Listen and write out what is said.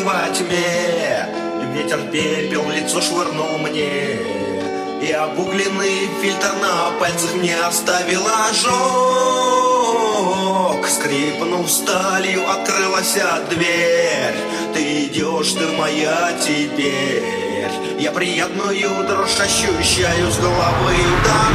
во тьме. Ветер пепел в лицо швырнул мне. И обугленный фильтр на пальцах мне оставил ожог. Скрипнув сталью, открылась дверь. Ты идешь, ты моя теперь. Я приятную дрожь ощущаю с головы до